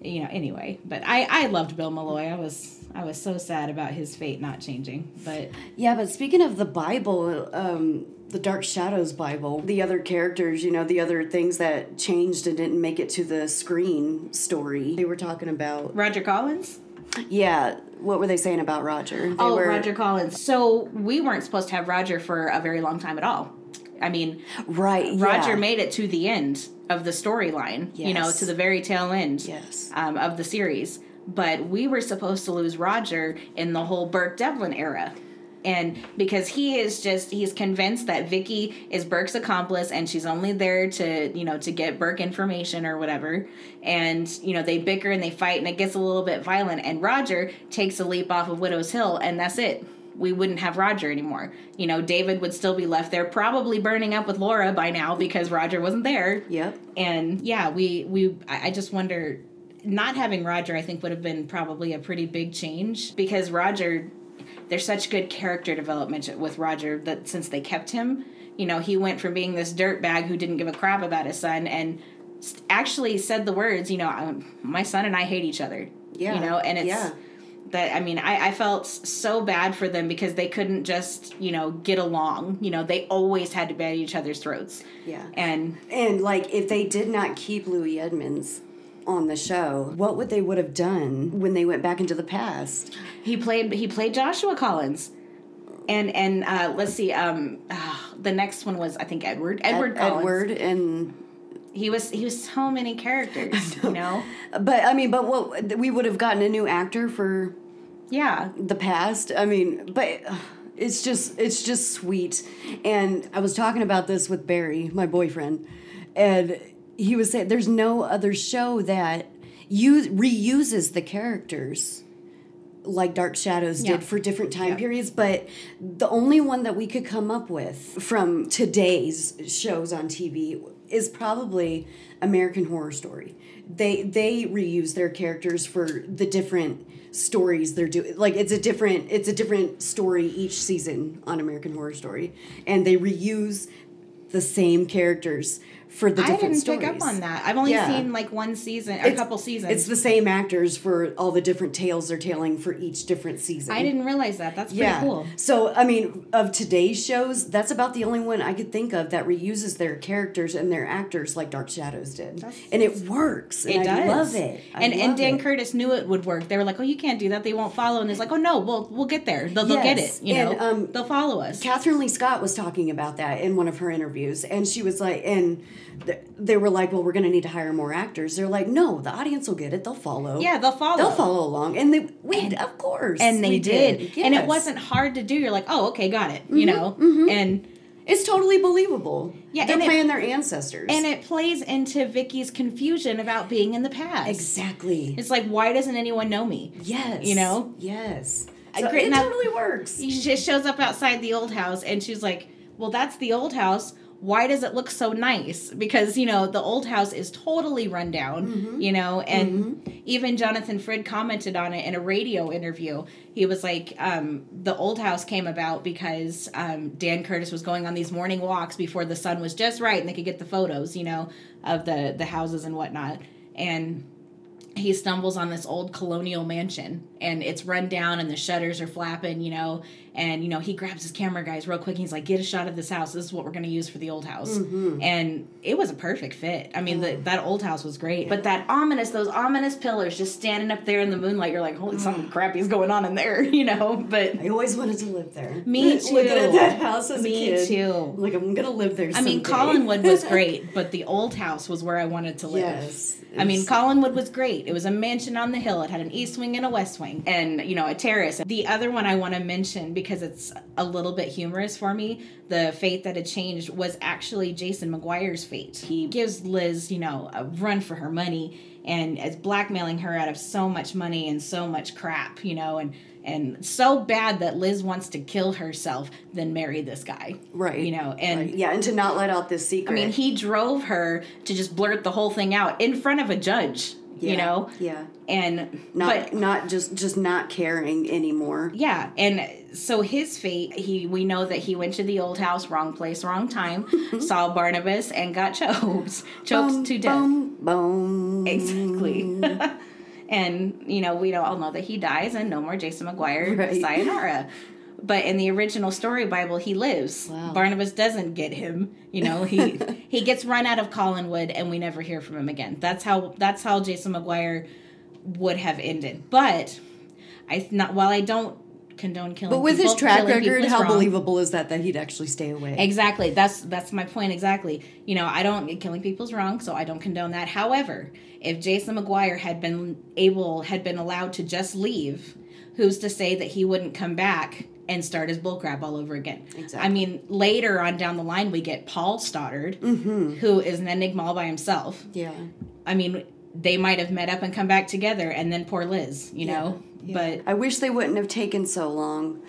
you know, anyway, but I I loved Bill Malloy. I was I was so sad about his fate not changing, but Yeah, but speaking of the Bible, um, the Dark Shadows Bible, the other characters, you know, the other things that changed and didn't make it to the screen story, they were talking about. Roger Collins? Yeah, what were they saying about Roger? They Oh, were, Roger Collins. So we weren't supposed to have Roger for a very long time at all. I mean, Right. Roger yeah. made it to the end of the storyline, Yes. you know, to the very tail end Yes. um, of the series. But we were supposed to lose Roger in the whole Burke Devlin era. And because he is just he's convinced that Vicky is Burke's accomplice and she's only there to, you know, to get Burke information or whatever. And, you know, they bicker and they fight and it gets a little bit violent and Roger takes a leap off of Widow's Hill and that's it. We wouldn't have Roger anymore. You know, David would still be left there, probably burning up with Laura by now because Roger wasn't there Yep. and yeah we we i I just wonder not having roger i think would have been probably a pretty big change because roger there's such good character development with roger that since they kept him you know he went from being this dirtbag who didn't give a crap about his son and actually said the words you know um, my son and i hate each other Yeah. you know and it's Yeah. that I mean, I, I felt so bad for them because they couldn't just, you know, get along. You know, they always had to be at each other's throats. Yeah. And And like, if they did not keep Louis Edmonds on the show, what would they would have done when they went back into the past? He played he played Joshua Collins. And and uh, let's see, um, ah, the next one was I think Edward. Edward Ed- Edward and He was he was so many characters, you know. but I mean, but what we would have gotten a new actor for Yeah. the past. I mean, but uh, it's just it's just sweet. And I was talking about this with Barry, my boyfriend, and he was saying there's no other show that use reuses the characters like Dark Shadows Yeah. did for different time Yeah. periods, but the only one that we could come up with from today's shows on TV is probably American Horror Story. They they reuse their characters for the different stories they're doing. Like it's a different it's a different story each season on American Horror Story, and they reuse the same characters for the I different didn't stories. pick up on that. I've only Yeah. seen like one season, a couple seasons. It's the same actors for all the different tales they're telling for each different season. I didn't realize that. That's pretty yeah. cool. So, I mean, of today's shows, that's about the only one I could think of that reuses their characters and their actors like Dark Shadows did. and it works. And It I does. love it. I and and Dan it. Curtis knew it would work. They were like, "Oh, you can't do that. They won't follow." And it's like, "Oh no, we'll we'll get there. They'll, they'll get it. You know, And, um, they'll follow us." Kathryn Leigh Scott was talking about that in one of her interviews, and she was like, and they were like, well, we're going to need to hire more actors. They're like, no, the audience will get it. They'll follow. yeah, they'll follow. They'll follow along, and they we of course, and they we did, and it wasn't hard to do. You're like, "Oh, okay, got it." You mm-hmm, know, mm-hmm. and It's totally believable. Yeah, they're and it- playing their ancestors. and it plays into Vicky's confusion about being in the past. exactly. It's like, why doesn't anyone know me? Yes. You know? Yes. So it totally works. She just shows up outside the old house and she's like, Well, that's the old house. Why does it look so nice? Because, you know, the old house is totally run down, you know, and even Jonathan Frid commented on it in a radio interview. He was like, um, the old house came about because um, Dan Curtis was going on these morning walks before the sun was just right and they could get the photos, you know, of the, the houses and whatnot. And he stumbles on this old colonial mansion and it's run down and the shutters are flapping, you know, and you know, he grabs his camera guys real quick and he's like, get a shot of this house. This is what we're gonna use for the old house. Mm-hmm. And it was a perfect fit. I mean, the, that old house was great. But that ominous, those ominous pillars just standing up there in the moonlight, you're like, holy something crappy's going on in there, you know. But I always wanted to live there. Me Looking at too. that house as Me a kid. too. Like I'm gonna live there. I mean, someday. Collinwood was great, but the old house was where I wanted to live. Yes, I mean, Collinwood was great. It was a mansion on the hill. It had an east wing and a west wing, and you know, a terrace. The other one I want to mention because it's a little bit humorous for me. The fate that had changed was actually Jason McGuire's fate. He gives Liz, you know, a run for her money and is blackmailing her out of so much money and so much crap, you know, and and so bad that Liz wants to kill herself than marry this guy. Right. You know, and Right. yeah, and to not let out this secret. I mean, he drove her to just blurt the whole thing out in front of a judge, yeah. you know? Yeah. And Not but not just just not caring anymore. yeah, and so his fate, he we know that he went to the old house, wrong place, wrong time, saw Barnabas and got choked, choked Boom, to death. Boom, boom. Exactly. and you know, we all know that he dies and no more Jason McGuire, Right. sayonara. But in the original story Bible, he lives. Wow. Barnabas doesn't get him. You know, he he gets run out of Collinwood, and we never hear from him again. That's how that's how Jason McGuire would have ended. But I not while I don't condone killing, But with his track record, how wrong. believable is that that he'd actually stay away? Exactly. That's that's my point exactly. You know, I don't killing people's wrong, so I don't condone that. However, if Jason McGuire had been able had been allowed to just leave, who's to say that he wouldn't come back and start his bullcrap all over again? Exactly. I mean, later on down the line we get Paul Stoddard, mm-hmm. who is an enigma all by himself. Yeah. I mean, they might have met up and come back together and then poor Liz, you know? Yeah. But I wish they wouldn't have taken so long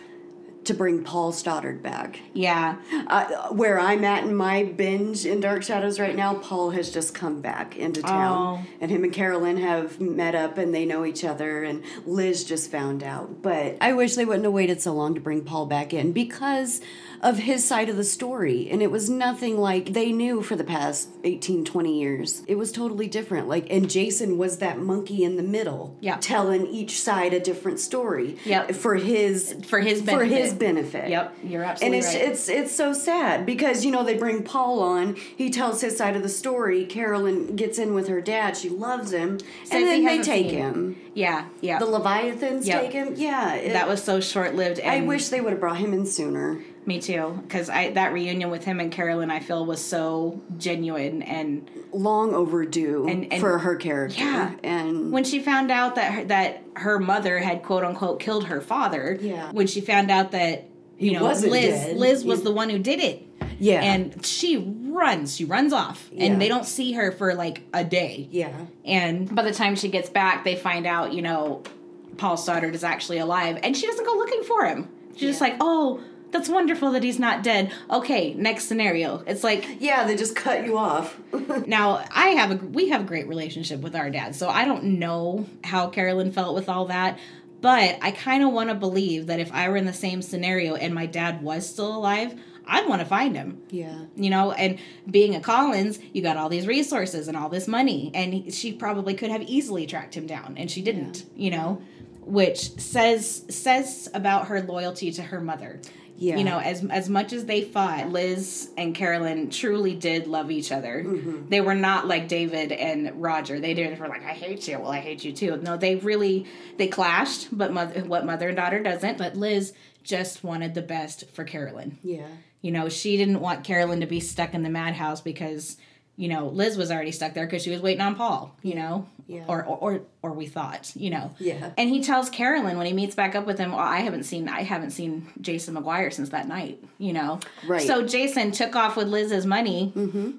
to bring Paul Stoddard back. yeah. Uh, where I'm at in my binge in Dark Shadows right now, Paul has just come back into town, Oh. and him and Carolyn have met up and they know each other, and Liz just found out. But I wish they wouldn't have waited so long to bring Paul back in because of his side of the story, and it was nothing like they knew for the past 18, 20 years. It was totally different. Like, and Jason was that monkey in the middle, Yeah. telling each side a different story, Yep. for his For his for his benefit. benefit. Yep, you're absolutely And it's right. And it's it's so sad because you know they bring Paul on. He tells his side of the story. Carolyn gets in with her dad. She loves him, Says and then they take him. yeah, yeah. The Leviathans Yep. take him. Yeah, it- that was so short lived. I wish they would have brought him in sooner. Me too, because I that reunion with him and Carolyn, I feel was so genuine. And Long overdue And- and- for her character. Yeah. and when she found out that her, that her mother had quote unquote killed her father, Yeah. when she found out that you He know wasn't Liz dead. Liz was He- the one who did it, yeah, and she runs, she runs off, Yeah. and they don't see her for like a day. yeah, And by the time she gets back, they find out, you know, Paul Stoddard is actually alive, and she doesn't go looking for him. She's just like, oh, that's wonderful that he's not dead. Okay, next scenario. It's like yeah. They just cut you off. now I have a we have a great relationship with our dad, so I don't know how Carolyn felt with all that. But I kind of want to believe that if I were in the same scenario and my dad was still alive, I'd want to find him yeah, you know and being a collins you got all these resources and all this money and she probably could have easily tracked him down and she didn't you know which says says about her loyalty to her mother yeah. you know as as much as they fought liz and carolyn truly did love each other. Mm-hmm. they were not like david and roger. They didn't were like i hate you. Well i hate you too. No they really they clashed but mother what mother and daughter doesn't. But liz just wanted the best for carolyn. Yeah, you know, she didn't want Carolyn to be stuck in the madhouse because, you know, Liz was already stuck there because she was waiting on Paul, you know? Yeah. Or, or or or we thought, you know. Yeah. And he tells Carolyn when he meets back up with him, well, I haven't seen I haven't seen Jason McGuire since that night, you know. Right. So Jason took off with Liz's money mm-hmm.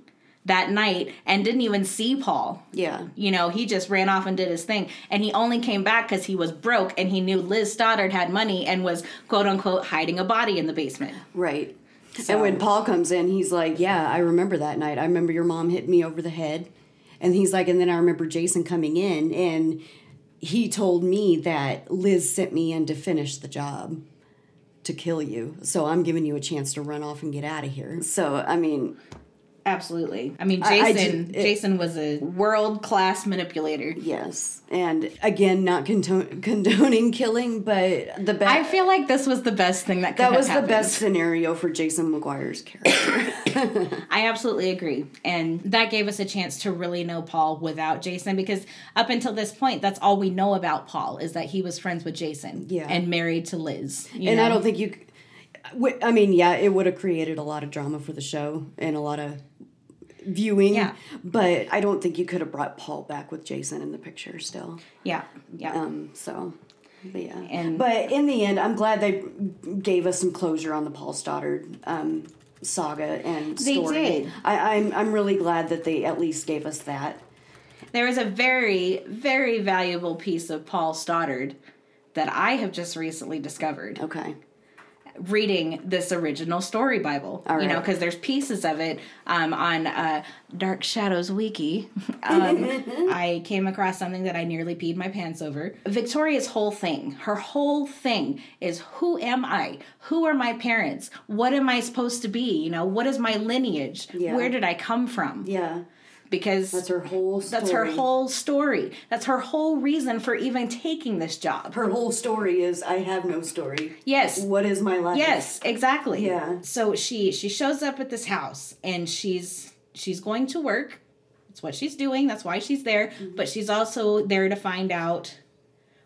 that night and didn't even see Paul. Yeah. You know, he just ran off and did his thing. And he only came back because he was broke and he knew Liz Stoddard had money and was quote unquote hiding a body in the basement. Right. And when Paul comes in, he's like, Yeah, I remember that night. I remember your mom hit me over the head. And he's like, And then I remember Jason coming in and he told me that Liz sent me in to finish the job to kill you. So I'm giving you a chance to run off and get out of here. So, I mean, Absolutely. I mean, I- I Jason. it- Jason was a world class manipulator. yes. And again, not condoning killing, but the best. I feel like this was the best thing that could that was the best scenario for Jason McGuire's character. I absolutely agree. And that gave us a chance to really know Paul without Jason because up until this point, that's all we know about Paul is that he was friends with Jason Yeah. and married to Liz. and I don't think you. I mean, yeah, it would have created a lot of drama for the show and a lot of viewing. Yeah. But I don't think you could have brought Paul back with Jason in the picture still. Yeah, yeah. Um. So. But yeah. And- but in the end, I'm glad they gave us some closure on the Paul Stoddard um, saga and story. They did. I, I'm I'm really glad that they at least gave us that. there is a very, very valuable piece of Paul Stoddard that I have just recently discovered. Okay. Reading this original story Bible. All You know, because there's pieces of it um, on uh, Dark Shadows Wiki. Um, I came across something that I nearly peed my pants over. Victoria's whole thing, her whole thing is who am I? Who are my parents? What am I supposed to be? You know, what is my lineage? Yeah. Where did I come from? Yeah. Because That's her whole. Story. that's her whole story. That's her whole reason for even taking this job. Her whole story is I have no story. Yes. What is my life? Yes, exactly. Yeah. So she she shows up at this house and she's she's going to work. It's what she's doing. That's why she's there. Mm-hmm. But she's also there to find out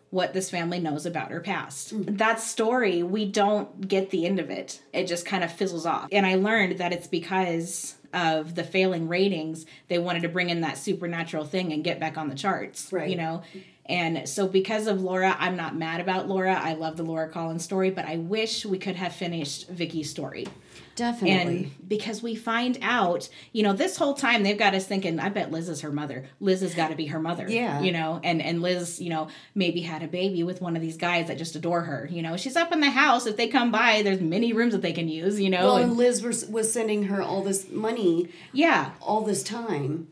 what this family knows about her past. Mm-hmm. That story, we don't get the end of it. It just kind of fizzles off. And I learned that it's because of the failing ratings, they wanted to bring in that supernatural thing and get back on the charts. Right. You know? And so because of Laura, I'm not mad about Laura. I love the Laura Collins story, but I wish we could have finished Vicky's story. Definitely. And because we find out, you know, this whole time they've got us thinking, I bet Liz is her mother. Liz has got to be her mother. Yeah. You know, and and Liz, you know, maybe had a baby with one of these guys that just adore her. You know, she's up in the house. If they come by, there's many rooms that they can use. You know, well, and- and Liz was was sending her all this money yeah. all this time.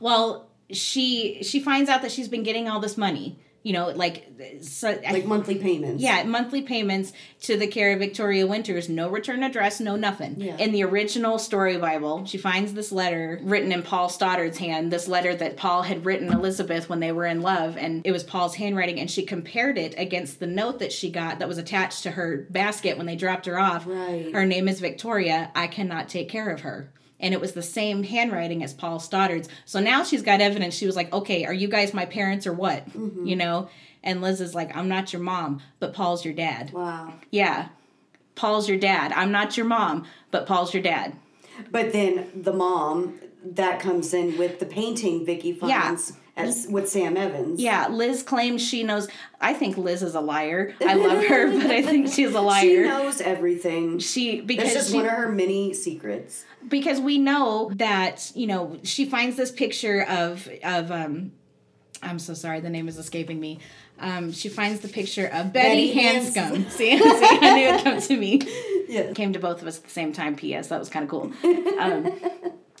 Well, she she finds out that she's been getting all this money. You know, like so, I Like monthly payments. Yeah, monthly payments to the care of Victoria Winters, no return address, no nothing. Yeah. In the original story Bible, she finds this letter written in Paul Stoddard's hand, this letter that Paul had written Elizabeth when they were in love, and it was Paul's handwriting, and she compared it against the note that she got that was attached to her basket when they dropped her off. Right. Her name is Victoria. I cannot take care of her. And it was the same handwriting as Paul Stoddard's. So now she's got evidence. She was like, okay, are you guys my parents or what? Mm-hmm. You know? And Liz is like, I'm not your mom, but Paul's your dad. Wow. Yeah. Paul's your dad. I'm not your mom, but Paul's your dad. But then the mom that comes in with the painting Vicky finds as with Sam Evans. Yeah, Liz claims she knows. I think Liz is a liar. I love her, but I think she's a liar. She knows everything. She That's because just she, one of her many secrets. because we know that you know she finds this picture of of um I'm so sorry the name is escaping me. Um, she finds the picture of Betty, Betty Hanscom. See, see, I knew it come to me. Yeah. Came to both of us at the same time. P.S. That was kind of cool. Um,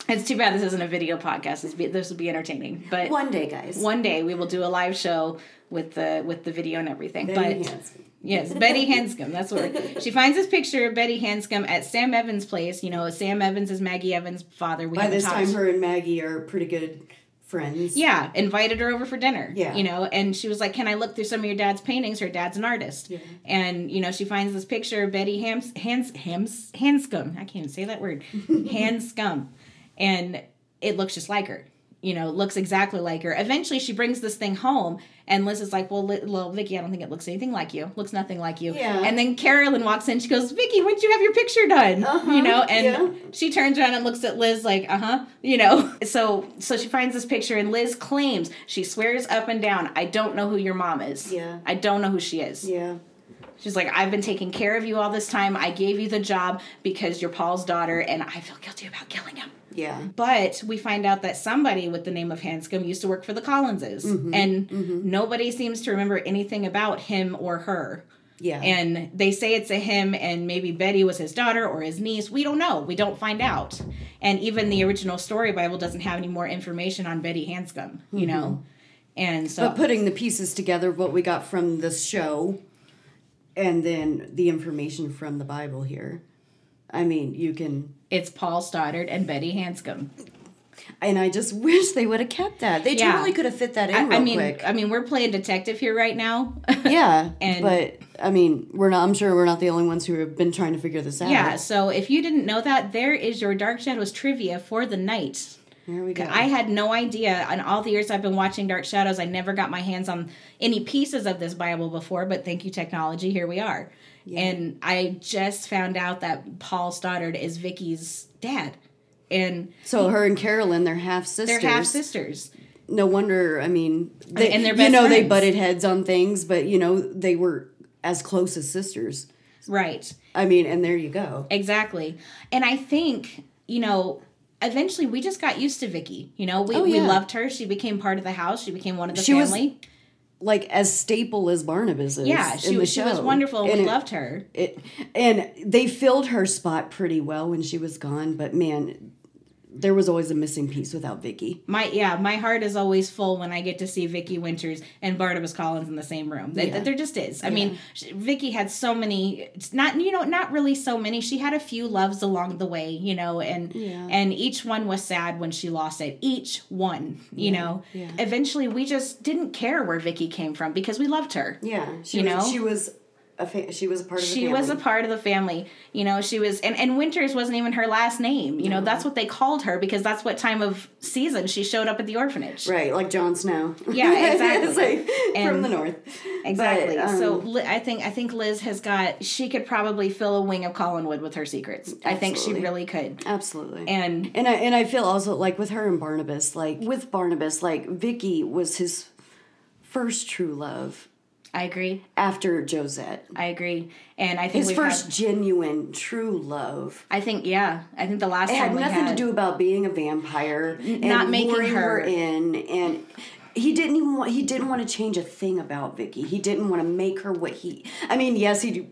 it's too bad this isn't a video podcast. This, be, this would be entertaining. But One day, guys. one day we will do a live show with the with the video and everything. Betty but Hanscom. yes, Betty Hanscom. That's what she finds this picture of Betty Hanscom at Sam Evans' place. You know, Sam Evans is Maggie Evans' father. We By this time, her and Maggie are pretty good friends. yeah, invited her over for dinner. Yeah. You know, and she was like, Can I look through some of your dad's paintings? Her dad's an artist. Yeah. And, you know, she finds this picture of Betty Hams, Hans, Hams, Hanscom. I can't even say that word. Hanscom. And it looks just like her. You know, looks exactly like her. Eventually, she brings this thing home, and Liz is like, "Well, Li- well, Vicky, I don't think it looks anything like you. Looks nothing like you." Yeah. And then Carolyn walks in. She goes, "Vicky, when'd you have your picture done?" Uh-huh, You know, and yeah. she turns around and looks at Liz like, "Uh huh," you know. So, so she finds this picture, and Liz claims she swears up and down, "I don't know who your mom is. Yeah. I don't know who she is." Yeah. She's like, I've been taking care of you all this time. I gave you the job because you're Paul's daughter, and I feel guilty about killing him. Yeah. But we find out that somebody with the name of Hanscom used to work for the Collinses, Mm-hmm. and nobody seems to remember anything about him or her. Yeah. And they say it's a him, and maybe Betty was his daughter or his niece. We don't know. We don't find out. And even the original story Bible doesn't have any more information on Betty Hanscom, you know? And so. Mm-hmm. But putting the pieces together, what we got from the show, and then the information from the Bible here, I mean, you can. it's Paul Stoddard and Betty Hanscom. And I just wish they would have kept that. They Yeah. totally could have fit that in I, real I mean, quick. I mean, we're playing detective here right now. yeah, and- but I mean, we're not. I'm sure we're not the only ones who have been trying to figure this out. yeah. So if you didn't know that, there is your Dark Shadows trivia for the night. There we go. I had no idea. In all the years I've been watching Dark Shadows, I never got my hands on any pieces of this Bible before. But thank you, technology. Here we are. And I just found out that Paul Stoddard is Vicky's dad, and so her and Carolyn, they're half sisters. they're half sisters. No wonder. I mean, they, and they're you know they butted heads on things, but you know they were as close as sisters. Right. I mean, and there you go. Exactly. And I think, you know, eventually we just got used to Vicky. You know, we, Oh, we loved her. She became part of the house. She became one of the She was family. Like as staple as Barnabas is. yeah, in she, the was she was wonderful. And we it- loved her. It, and they filled her spot pretty well when she was gone, but man, there was always a missing piece without Vicky. My yeah, my heart is always full when I get to see Vicky Winters and Barnabas Collins in the same room. Yeah. There just is. I mean, sh- Vicky had so many. Not you know not really so many. She had a few loves along the way, you know, and Yeah. and each one was sad when she lost it. Each one, you know. yeah. Eventually, we just didn't care where Vicky came from because we loved her. Yeah, she You was, know? she was a fa- she was a part of the She family. was a part of the family. You know, she was, and, and Winters wasn't even her last name. You know, that's what they called her because that's what time of season she showed up at the orphanage. right, like Jon Snow. Yeah, exactly. Like from the north. Exactly. But, um, so Li- I think I think Liz has got. She could probably fill a wing of Collinwood with her secrets. I think she really could. Absolutely. And And I and I feel also like with her and Barnabas, like with Barnabas, like Vicky was his first true love I agree. after Josette. I agree. And I think His first had- genuine true love. I think yeah. I think the last It had nothing had, to do about being a vampire and not making luring her- in and he didn't even want he didn't want to change a thing about Vicky. He didn't want to make her what he I mean, yes, he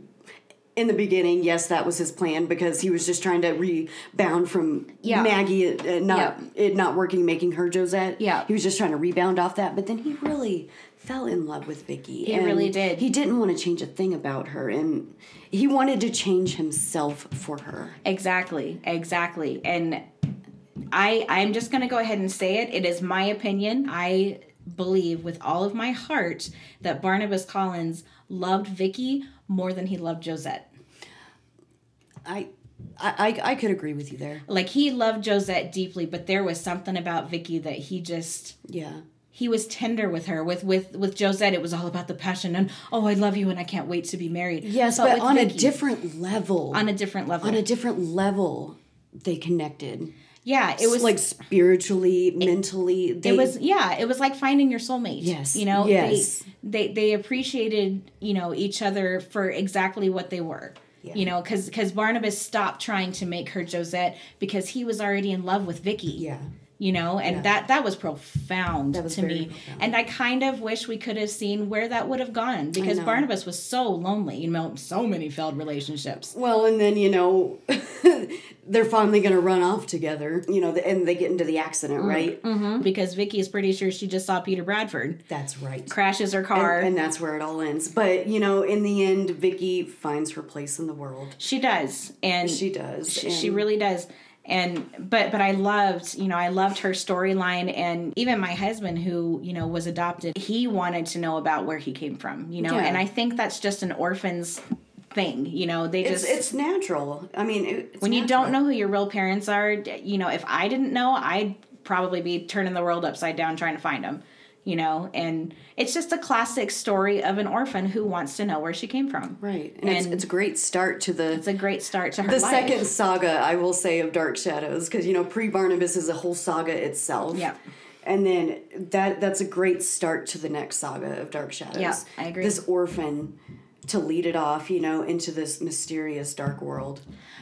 in the beginning, yes, that was his plan because he was just trying to rebound from Yeah. Maggie uh, not it not working, making her Josette. Yeah. he was just trying to rebound off that. But then he really fell in love with Vicky. He really did. He didn't want to change a thing about her, and he wanted to change himself for her. Exactly, exactly. And I I'm just going to go ahead and say it. It is my opinion. I believe with all of my heart that Barnabas Collins loved Vicky more than he loved Josette. I, I, I- I could agree with you there. Like he loved Josette deeply, but there was something about Vicky that he just Yeah. He was tender with her. With with with Josette, it was all about the passion and oh, I love you and I can't wait to be married. Yes, but, with on a different level. on a different level. on a different level, they connected. yeah, it was like spiritually, mentally. They, it was yeah it was like finding your soulmate Yes, you know yes. they, they they appreciated you know each other for exactly what they were you know because because barnabas stopped trying to make her josette because he was already in love with vicky Yeah. You know and that that was profound That was to me profound. and i kind of wish we could have seen where that would have gone because barnabas was so lonely you know so many failed relationships Well, and then you know, they're finally gonna run off together. You know, and they get into the accident, Mm. right? because vicky is pretty sure she just saw peter bradford That's right. crashes her car And, and that's where it all ends. But you know, in the end, Vicky finds her place in the world. she does and She does. She, she really does. And but but I loved, you know, I loved her storyline and even my husband who, you know, was adopted, he wanted to know about where he came from, you know. Yeah. And I think that's just an orphan's thing, you know. They just it's natural. I mean, it's when you natural. don't know who your real parents are, you know, if I didn't know, I'd probably be turning the world upside down trying to find them, you know. And it's just a classic story of an orphan who wants to know where she came from. right, and, it's, And- it's a great start to the It's a great start to her the life. second saga I will say of Dark Shadows because you know pre Barnabas is a whole saga itself. Yeah. And then that that's a great start to the next saga of Dark Shadows. Yeah, I agree. This orphan to lead it off, you know, into this mysterious dark world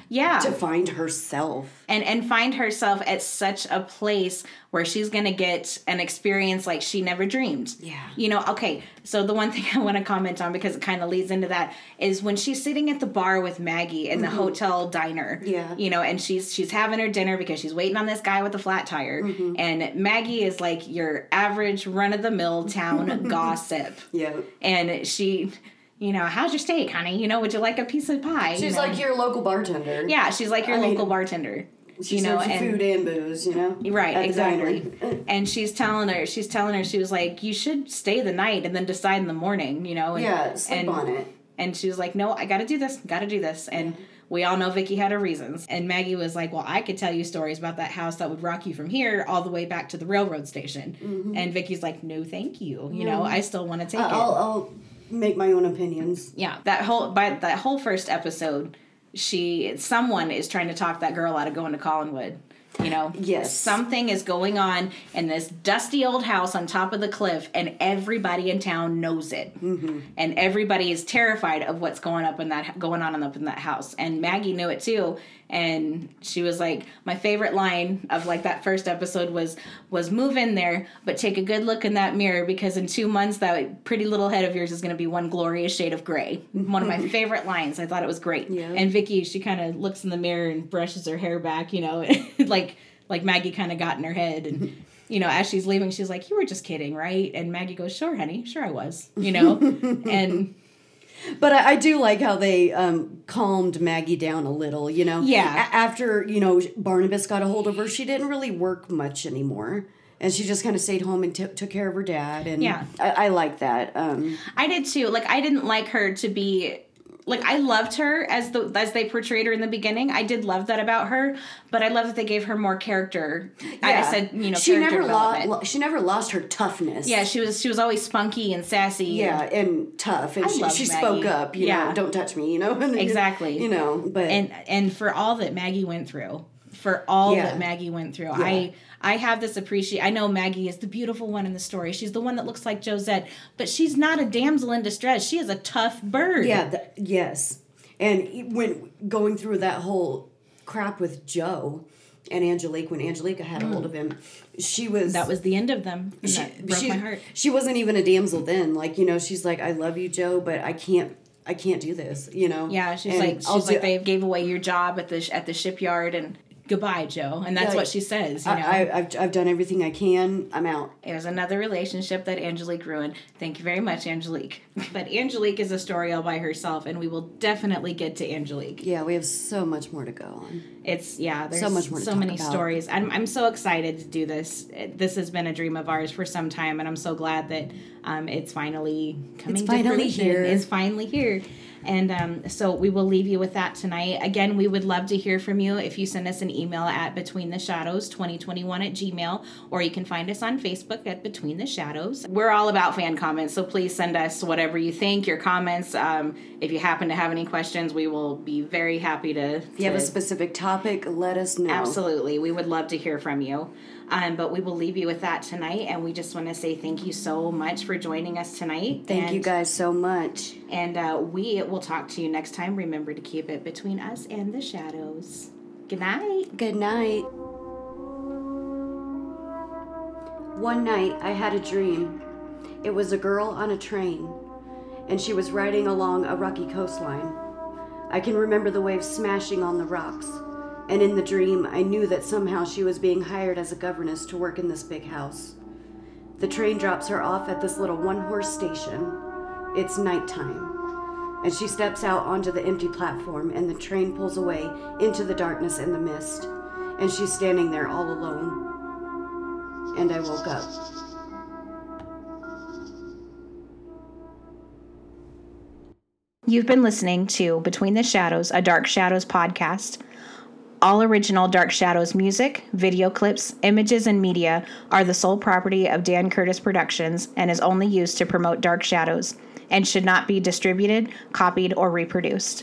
Yeah. to find herself. and and find herself at such a place where she's gonna get an experience like she never dreamed. Yeah. You know, okay, so the one thing I want to comment on because it kind of leads into that is when she's sitting at the bar with Maggie in the hotel diner. Mm-hmm. Yeah. You know, and she's she's having her dinner because she's waiting on this guy with the flat tire. Mm-hmm. And Maggie is like your average run of the mill town gossip. Yeah. And she you know, how's your steak, honey? You know, would you like a piece of pie? She's You know? like your local bartender. Yeah, she's like your I mean, local bartender. She you know, and food and booze, you know? Right, exactly. and she's telling her, she's telling her, she was like, you should stay the night and then decide in the morning, you know? And, Yeah, sleep and, on it. And she was like, no, I got to do this, got to do this. And we all know Vicky had her reasons. And Maggie was like, well, I could tell you stories about that house that would rock you from here all the way back to the railroad station. Mm-hmm. And Vicky's like, no, thank you. You know, I still want to take it. I'll, I'll make my own opinions. Yeah, that whole by that whole first episode, she someone is trying to talk that girl out of going to Collinwood. You know, Yes. something is going on in this dusty old house on top of the cliff, and everybody in town knows it, mm-hmm. and everybody is terrified of what's going up in that going on up in that house. And Maggie knew it too, and she was like, my favorite line of like that first episode was was move in there, but take a good look in that mirror because in two months that pretty little head of yours is going to be one glorious shade of gray. One of my favorite lines. I thought it was great. Yeah. And Vicky, she kind of looks in the mirror and brushes her hair back, you know, like like Maggie kind of got in her head and. You know, as she's leaving, she's like, "You were just kidding, right?" And Maggie goes, "Sure, honey, sure I was." You know, and But I, I do like how they um, calmed Maggie down a little, you know? Yeah. A- after, you know, Barnabas got a hold of her, she didn't really work much anymore. And she just kind of stayed home and t- took care of her dad. And Yeah. I, I like that. Um, I did too. Like I didn't like her to be like I loved her as the as they portrayed her in the beginning. I did love that about her, but I love that they gave her more character. I yeah. said, you know, she never lost. She never lost her toughness. yeah, she was she was always spunky and sassy. Yeah, and tough, and I she, she spoke up. You Yeah. know, don't touch me. You know, And- Exactly. You know, but and and for all that Maggie went through, for all Yeah. that Maggie went through, I I have this appreciate. I know Maggie is the beautiful one in the story. She's the one that looks like Josette, but she's not a damsel in distress. She is a tough bird. yeah, th- yes, and when going through that whole crap with Joe and Angelique, when Angelica had a hold of him, she was Mm. that was the end of them. She, broke she, my heart. she wasn't even a damsel then. Like you know, she's like, I love you, Joe, but I can't. I can't do this, you know. Yeah, she's And like she's I'll like do- they gave away your job at the sh- at the shipyard and goodbye, Joe. And that's Yeah, what she says. You know, I, I, I've, I've done everything I can. I'm out. it was another relationship that Angelique ruined. Thank you very much, Angelique. But Angelique is a story all by herself, and we will definitely get to Angelique. Yeah, we have so much more to go on. It's yeah, there's So much more so many about. stories. I'm I'm so excited to do this. This has been a dream of ours for some time, and I'm so glad that um, it's finally coming. It's to finally fruition. here. It's finally here. And um, so we will leave you with that tonight. Again, we would love to hear from you if you send us an email at between the shadows 2021 at gmail, or you can find us on Facebook at Between the Shadows. We're all about fan comments, so please send us whatever you think, your comments. Um, if you happen to have any questions, we will be very happy to. If you have a specific topic, let us know. Absolutely. We would love to hear from you. Um, but we will leave you with that tonight. And we just want to say thank you so much for joining us tonight. Thank and, you guys so much. And uh, we will talk to you next time. Remember to keep it between us and the shadows. Good night. Good night. One night I had a dream. It was a girl on a train, and she was riding along a rocky coastline. I can remember the waves smashing on the rocks, and in the dream I knew that somehow she was being hired as a governess to work in this big house. The train drops her off at this little one horse station. It's nighttime and she steps out onto the empty platform, and the train pulls away into the darkness and the mist, and she's standing there all alone. And I woke up. You've been listening to Between the Shadows, a Dark Shadows podcast. All original Dark Shadows music, video clips, images, and media are the sole property of Dan Curtis Productions and is only used to promote Dark Shadows and should not be distributed, copied, or reproduced.